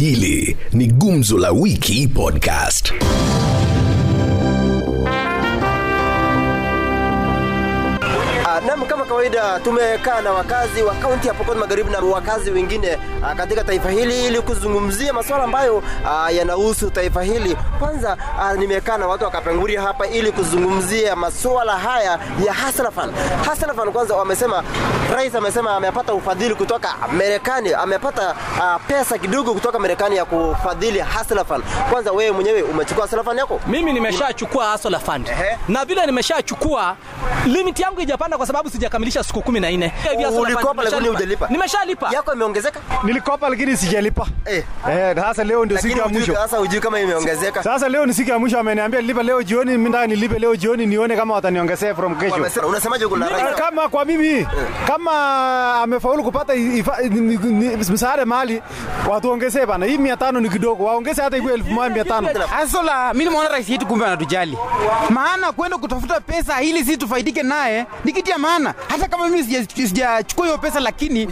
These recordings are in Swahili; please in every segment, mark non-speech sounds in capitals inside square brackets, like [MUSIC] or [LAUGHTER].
Hili ni Gumzo la Wiki Podcast. Uh, nam kama kawaida tumekaa na wakazi wa kaunti ya Pokot Magharibi na wakazi wengine a, katika taifa hili ili kuzungumzia masuala ambayo uh, yanahusu taifa hili. Kwanza nimekaa na watu wa Kapenguria hapa ili kuzungumzia masuala haya ya hasanafan Fund. Kwanza wamesema, rais amesema amepata ufadhili kutoka Marekani, amepata uh, pesa kidogo kutoka Marekani ya kufadhili Hustler Fund. Kwanza wewe mwenyewe umechukua Hustler Fund yako? mimi nimeshachukua Hustler Fund Ehe. na vile nimeshachukua limit yangu ijapanda kwa sababu sijakamilisha siku kumi na nne Hivi Hustler Fund Ulikopa lakini hujalipa. nimeshalipa Yako imeongezeka? Nilikopa lakini sijalipa. Eh. Eh, sasa leo ndio siku ya mwisho. sasa hujui kama imeongezeka. Sasa leo ni siku ya mwisho, ameniambia nilipe leo jioni, mimi nataka nilipe leo jioni nione kama wataniongezea from kesho. Unasemaje kuna Eh, rais? Kama kwa mimi kama amefaulu kupata msaada mali watuongezee bana. Hii 500 ni kidogo, waongeze hata ikuwe 1500. Asola, mimi nimeona rais yetu kumbe anatujali, maana kwenda kutafuta pesa ili sisi tufaidike naye ni kitu ya maana. Hata kama mimi sijachukua hiyo pesa, lakini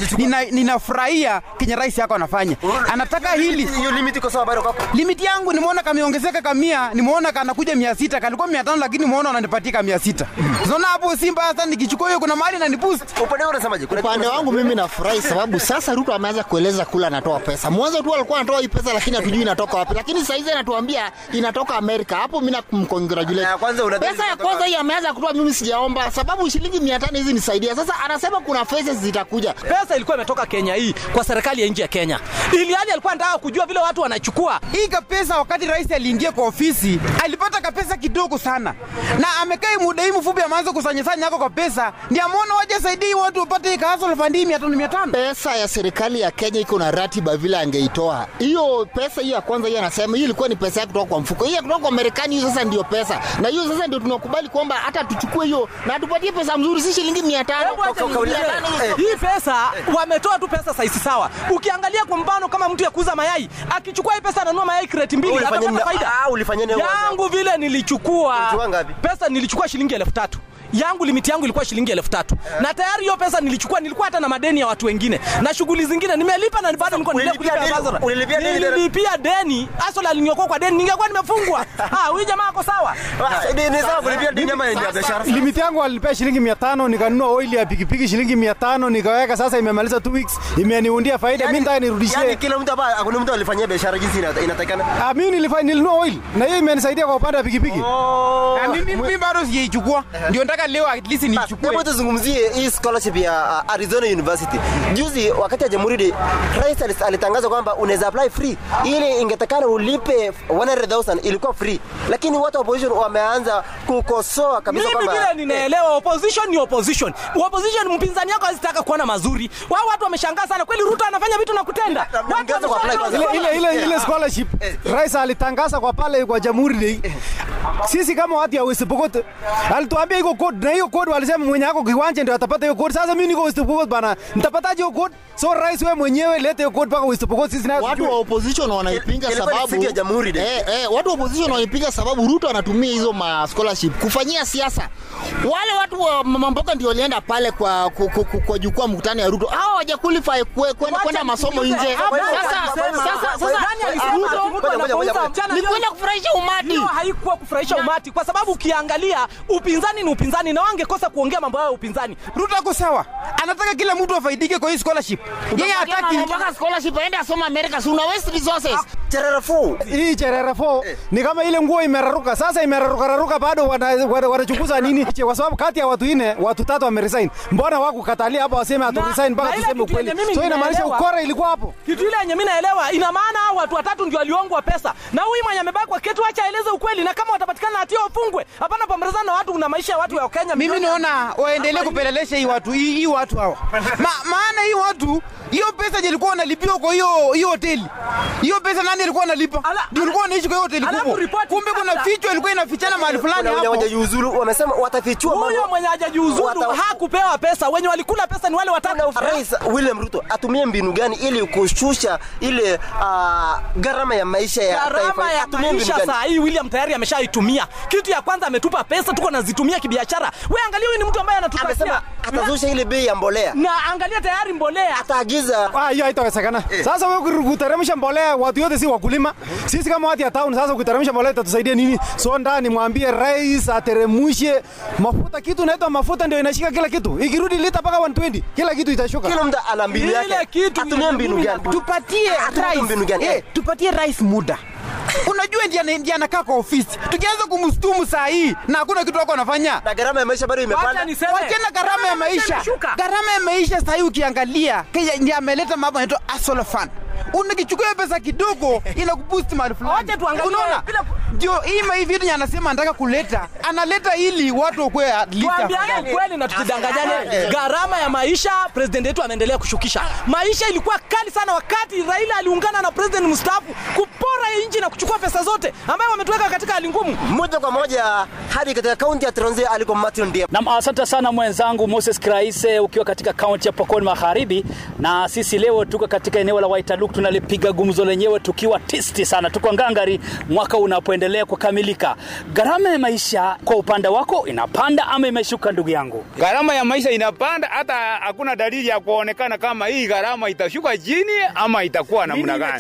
ninafurahia nina- kenye rais yako anafanya. Anataka hili hiyo limit iko sawa bado kwako. limiti yangu nimeona kameongezeka kamia, nimeona kanakuja mia sita, kalikuwa mia tano, lakini nimeona ananipatia kamia sita. Unaona hapo si mbaya sana, nikichukua hiyo kuna mahali na boost. Upande unasemaje? Kuna Upande wangu mimi nafurahi sababu sasa Ruto ameanza kueleza kula anatoa pesa. Mwanzo tu alikuwa anatoa hii pesa lakini hatujui inatoka wapi, lakini sasa hizi anatuambia inatoka Amerika. Hapo mimi nakumcongratulate. Kwanza unadhani Pesa ya kwanza hii ameanza kutoa, mimi sijaomba sababu shilingi 500 hizi nisaidia. Sasa anasema kuna phases zitakuja. pesa ilikuwa imetoka Kenya hii kwa serikali ya nchi ya Kenya, ili hali alikuwa anataka kujua vile watu wanachukua hii pesa wakati rais aliingia kwa ofisi alipata kapesa kidogo sana na amekai muda hii mfupi ameanza kusanyasanya yako kwa pesa ndio ameona waje saidii watu wapate kahasol fandi mia tano mia tano Pesa ya serikali ya Kenya iko na ratiba vile angeitoa. Hiyo pesa hiyo ya kwanza hiyo anasema hiyo ilikuwa ni pesa yake kutoka kwa mfuko. Hiyo kutoka kwa Marekani hiyo sasa ndio pesa. Na hiyo sasa ndio tunakubali kwamba hata tuchukue hiyo na tupatie pesa mzuri si shilingi 500. Hebu acha niulize, Eh. hii pesa wametoa tu pesa saisi sawa. Ukiangalia kwa mfano kama mtu ya kuuza mayai akichukua hii pesa ananua mayai kreti mbili atapata faida. Ah, ulifanya nini? Yangu vile nilichukua pesa nilichukua shilingi elfu tatu yangu limiti yangu ilikuwa shilingi elfu tatu na tayari hiyo pesa nilichukua, nilikuwa hata na madeni ya watu wengine na shughuli zingine nimelipa, na bado niko ulilipia deni- nililipia deni kwa deni, ningekuwa nimefungwa. [LAUGHS] Ah, huyu jamaa ako sawa. Ah, ni ni sawa kulipia deni ama ya biashara? Limiti yangu alinipea shilingi 500 nikanunua oil ya pikipiki shilingi 500 nikaweka, sasa imemaliza 2 weeks, imeniundia faida. Mimi nataka nirudishie. Yani kila mtu hapa hakuna mtu alifanyia biashara jinsi inatakana. Ah, mimi nilifanya nilinunua oil na hiyo imenisaidia kwa upande wa pikipiki. Na mimi mimi bado sijaichukua ndio nataka leo at least nichukue. Hebu tuzungumzie hii scholarship ya uh, Arizona University. Juzi wakati ya Jamhuri Rais alitangaza kwamba unaweza apply free. Ili ingetakana ulipe 100,000 ilikuwa free. Lakini watu wa opposition wameanza kukosoa kabisa mimi kwamba vile ninaelewa opposition ni opposition opposition mpinzani yako hazitaka kuona mazuri wao watu wameshangaa sana kweli ruto anafanya vitu na kutenda Watu kuapply ile ile ile ile scholarship rais alitangaza kwa pale kwa Jamhuri Day. Sisi kama watu ya West Pokot alituambia iko code na hiyo code walisema mwenye ako kiwanja ndio atapata hiyo code. Sasa mimi niko West Pokot bana, nitapataje hiyo code? So rais wewe mwenyewe lete hiyo code mpaka West Pokot sisi nayo Watu wa opposition wanaipinga sababu ya Jamhuri eh, eh, watu wa opposition wanaipinga sababu Ruto anatumia hizo ma scholarship kufanyia siasa. Wale watu wa mama ndio walienda pale kwa kwa, kwa, kwa, kwa jukwaa mkutano ya Ruto. Hao hawaja qualify kwenda kwenda masomo nje. Sasa sasa kufurahisha umati. hiyo haikuwa kufurahisha umati. Kwa sababu ukiangalia upinzani ni upinzani na wangekosa kuongea mambo hayo upinzani. Ruto ako sawa. Anataka kila mtu afaidike kwa hii scholarship. Yeye hataki Anataka scholarship aende asome America, una waste resources. Cherera 4. hii cherere 4 ni kama ile nguo imeraruka. Sasa imeraruka raruka bado wanachunguza nini? [LAUGHS] Kwa sababu kati ya watu nne watu tatu wameresign. Mbona wakukatalia hapa waseme hatu resign mpaka tuseme ukweli? so inamaanisha ukora ilikuwa hapo. Kitu ile yenye mimi naelewa ina maana hao watu watatu ndio waliongwa pesa. Na huyu mwenye amebaki kwa ketu acha aeleze ukweli na kama watapatikana na hatia wafungwe. Hapana pambelezana na watu na maisha ya watu wa Kenya mimi naona waendelee kupelelesha hii watu hii, hii watu hawa. Ma, maana hii watu hiyo pesa ilikuwa wanalipiwa kwa hiyo hiyo hoteli. Hiyo pesa nani alikuwa analipa? Ndio alikuwa anaishi kwa hiyo hoteli kubwa. kumbe kuna fichwa ilikuwa inafichana mahali fulani hapo. hawajajiuzulu wamesema watafichua huyo mwenye hajajiuzuru hakupewa pesa. Wenye walikula pesa ni wale watatu. Rais William Ruto atumie mbinu gani ili kushusha ile ah, gharama ya maisha ya gharama taifa? ya maisha saa hii William tayari ameshaitumia. Kitu ya kwanza ametupa pesa, tuko nazitumia kibiashara. Wewe angalia, huyu ni mtu ambaye anatupa Amesema atazusha ile bei ya mbolea, na angalia tayari mbolea ataagiza Ah, hiyo haitawezekana. Eh. Sasa wewe ukiteremsha mbolea, watu wote si wakulima. Sisi kama watu ya town, sasa ukiteremsha mbolea itatusaidia nini? So ndani mwambie rais ateremshe mafuta, kitu inaitwa mafuta ndio inashika kila kitu. Ikirudi lita mpaka 120, kila kitu itashuka. kila mtu ana mbinu yake. Atumie mbinu gani? tupatie Atumie rais gani? Hey, tupatie rais muda. [LAUGHS] Unajua ndiye ndiye anakaa kwa ofisi. Tukianza kumstumu saa hii na hakuna kitu wako anafanya Na gharama ya maisha bado Wacha imepanda. gharama ya maisha gharama ya maisha sahii ukiangalia kenya ndiye ameleta mambo yanaitwa asola fund unakichukua pesa kidogo ila kuboost mali fulani unaona ndio hii vitu yenye anasema anataka kuleta analeta ili watu wakuwe at least Tuambiane afadhali. na tusidanganyane. Gharama ya maisha president yetu ameendelea kushukisha. Maisha ilikuwa kali sana wakati Raila aliungana na president mstaafu kupora nchi na kuchukua pesa zote ambayo wametuweka katika hali ngumu. Moja kwa moja hadi katika kaunti ya Trans Nzoia aliko. Nam, asante sana mwenzangu Moses Kraise ukiwa katika kaunti ya Pokot Magharibi, na sisi leo tuko katika eneo la Waitaluk, tunalipiga gumzo lenyewe tukiwa tisti sana, tuko ngangari mwaka unapoendelea kukamilika. Gharama ya maisha kwa upande wako inapanda ama imeshuka, ndugu yangu? Gharama ya maisha inapanda, hata hakuna dalili ya kuonekana kama hii gharama itashuka chini ama itakuwa namna gani.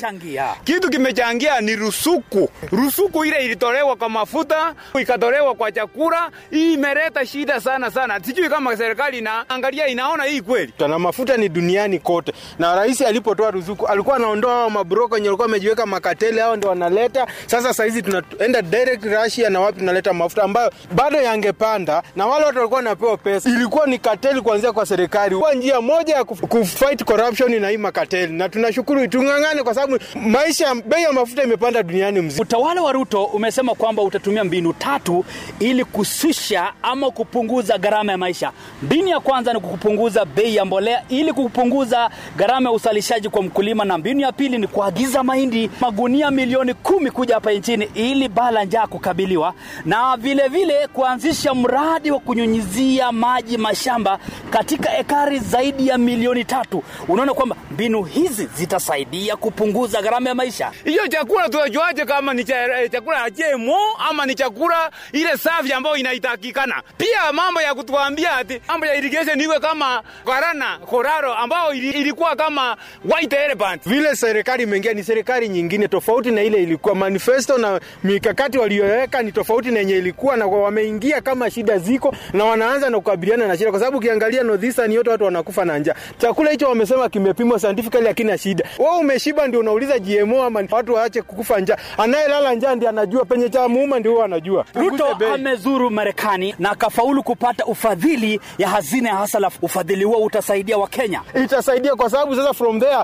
Kitu kimechangia ni rusuku. Rusuku ile ilitolewa kwa mafuta, ikatolewa kwa chakula. Hii imeleta shida sana sana. Sijui kama serikali inaangalia inaona hii kweli. na mafuta ni duniani kote, na rais alipotoa ruzuku alikuwa anaondoa hao mabroko wenye walikuwa wamejiweka makateli, hao ndio wanaleta. Sasa saizi tunaenda direct Russia na wapi tunaleta mafuta ambayo bado yangepanda, na wale watu walikuwa wanapewa pesa. Ilikuwa ni kateli kuanzia kwa serikali, kwa njia moja ya kufight corruption na hii makateli, na tunashukuru tung'ang'ane, kwa sababu maisha, bei ya mafuta imepanda duniani mzima. Utawala wa Ruto umesema kwamba utatumia mbinu tatu ili kususha ama kupunguza gharama ya maisha. Mbinu ya kwanza ni kupunguza bei ya mbolea ili kupunguza gharama ya usalishaji kwa mkulima, na mbinu ya pili ni kuagiza mahindi magunia milioni kumi kuja hapa nchini ili baa la njaa kukabiliwa, na vilevile vile kuanzisha mradi wa kunyunyizia maji mashamba katika ekari zaidi ya milioni tatu. Unaona kwamba mbinu hizi zitasaidia kupunguza gharama ya maisha. Hiyo chakula tunajuaje kama ni chakula ya GMO ama ni chakula ile safi ambayo inaitakikana? Pia mambo ya kutuambia ati mambo ya irrigation iwe kama Guarana Koraro ambao ili- ilikuwa kama white elephant. Vile serikali imeingia ni serikali nyingine tofauti na ile ilikuwa. Manifesto na mikakati waliyoweka ni tofauti na yenye ilikuwa na wameingia kama shida ziko na wanaanza na kukabiliana na shida kwa sababu ukiangalia northeastern yote watu wanakufa na njaa. Chakula hicho wamesema kimepimwa scientifically hakina shida. Wewe umeshiba ndio unauliza GMO ama watu waache kukufa njaa? Anayelala njaa ndiye anajua penye cha muuma ndio huwa anajua. Ruto amezuru Marekani na akafaulu kupata ufadhili ya hazina ya hasala. Ufadhili huo utasaidia Wakenya. itasaidia kwa sababu sasa from there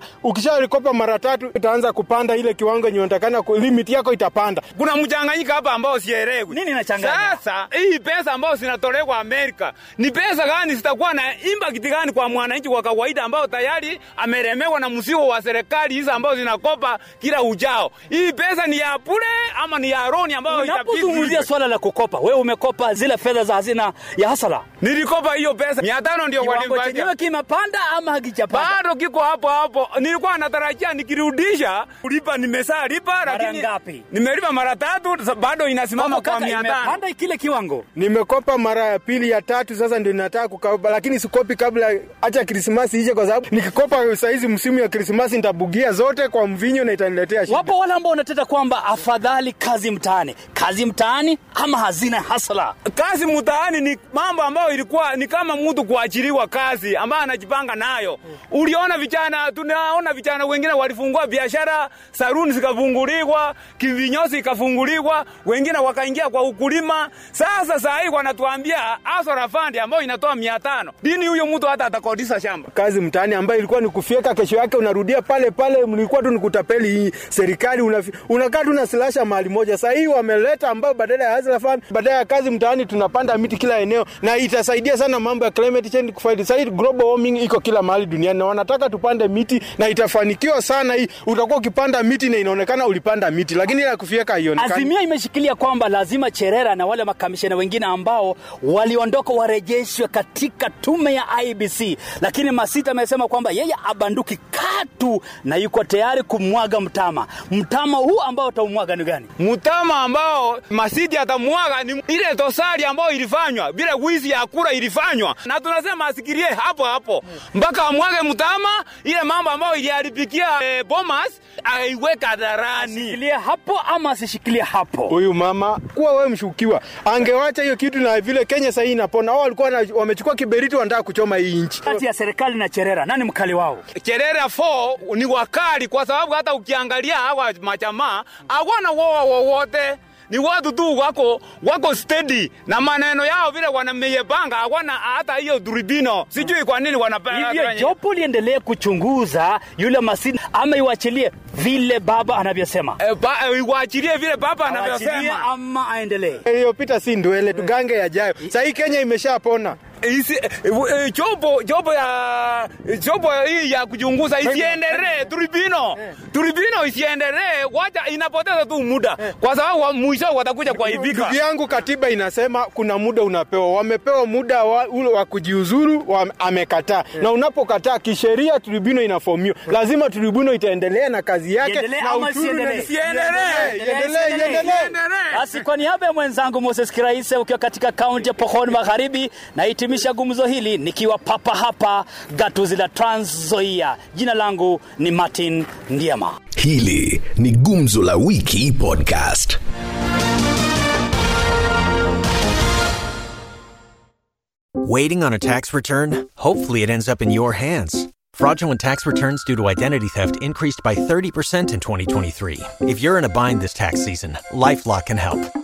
ukishalikopa mara tatu itaanza kupanda ile kiwango yenye unatakana limit yako itapanda Kuna mchanganyiko hapa ambao sielewi. Nini inachanganya? Sasa hii pesa ambayo zinatolewa Amerika ni pesa gani zitakuwa na impact gani kwa mwananchi wa kawaida ambao tayari ameremewa na mzigo wa serikali hizi ambazo zinakopa kila ujao? Hii pesa ni ya bure ama ni ya roni ambayo Unapozungumzia swala la kukopa, wewe umekopa zile fedha za hazina ya hasala, nilikopa hiyo pesa mia tano ndio kwa nini kimepanda ama hakijapanda? bado kiko hapo hapo. Nilikuwa natarajia nikirudisha kulipa, nimesha lipa, lakini ngapi? nimelipa mara tatu, bado inasimama kwa mia tano. imepanda kile kiwango. nimekopa mara ya pili ya tatu sasa ndio nataka kukopa lakini sikopi kabla acha krismasi ije kwa sababu nikikopa saizi msimu ya krismasi nitabugia zote kwa mvinyo na itaniletea shida Wapo wale ambao wanateta kwamba afadhali kazi mtaani, kazi mtaani ama hazina hasla. Kazi mtaani ni mambo ambayo ilikuwa ni kama mtu kuachiliwa kazi ambayo anajipanga nayo. Uliona vijana, tunaona vijana wengine walifungua biashara, saruni zikafunguliwa, kivinyozi ikafunguliwa, wengine wakaingia kwa ukulima. Sasa saa hii wanatuambia Azora Fund ambayo inatoa mia tano dini, huyo mtu hata atakodisha shamba. kazi mtaani ambayo ilikuwa ni kufyeka, kesho yake unarudia pale pale, mlikuwa tu ni kutapeli hii serikali, unakaa tu na silasha mahali moja. Saa hii wameleta ambayo badala ya Azra Fund, badala ya kazi mtaani, tunapanda miti kila eneo, na itasaidia sana mambo ya climate change kufaidi. Saa hii global warming iko kila mahali duniani, na wanataka tupande miti, na itafanikiwa sana. Hii utakuwa ukipanda miti na inaonekana ulipanda miti, lakini ile ya kufyeka haionekani. Azimio imeshikilia kwamba lazima Cherera na wale makamishina wengine ambao waliondoka warejeshwe katika tume ya IBC, lakini Masita amesema kwamba yeye abanduki katu na yuko tayari kumwaga mtama. Mtama huu ambao utaumwaga ni gani? mtama ambao Masita atamwaga ni ile tosari ambayo ilifanywa, bila wizi ya kura ilifanywa, na tunasema asikirie hapo hapo mpaka amwage mtama, ile mambo ambayo iliharibikia eh, Bomas aiweka hadharani. Shikilia hapo ama asishikilia hapo? huyu mama kuwa wewe mshukiwa angewacha hiyo kitu, na vile Kenya sasa inapona. Wao walikuwa wamechukua kiberiti, wanataka kuchoma hii nchi. Kati ya serikali na Cherera, nani mkali wao? Cherera 4 ni wakali kwa sababu hata ukiangalia hawa majamaa hawana woa wowote ni watu tu wako wako steady na maneno yao vile wanameyepanga, hawana hata hiyo duribino. Sijui kwa nini wanapenda Hivyo jopo liendelee kuchunguza yule Masini ama iwachilie vile baba anavyosema, e, ba- e, iwaachilie vile baba anavyosema. ama aendelee. iliyopita si ndwele, tugange yajayo. Sahii Kenya imeshapona. Isi, eh, eh, jopo jopo ya chombo hii ya kuchunguza isiendelee, turibino turibino isiendelee, wacha inapoteza tu muda, kwa sababu wa- mwisho watakuja kuaibika. Ndugu yangu, katiba inasema kuna muda unapewa. Wamepewa muda wa, ule wa kujiuzuru, wa, amekataa. Na unapokataa kisheria, tribunal inafomiwa, lazima tribunal itaendelea na kazi yake na uchuru na-. Basi kwa niaba ya mwenzangu Moses Kiraise ukiwa katika kaunti ya Pokot Magharibi, nahitimisha gumzo hili nikiwa papa hapa gatuzi la Trans Nzoia. Jina langu ni Martin Ndiema. Hili ni Gumzo la Wiki Podcast. Waiting on a tax return? Hopefully, it ends up in your hands. Fraudulent tax returns due to identity theft increased by 30% in 2023. If you're in a bind this tax season, LifeLock can help.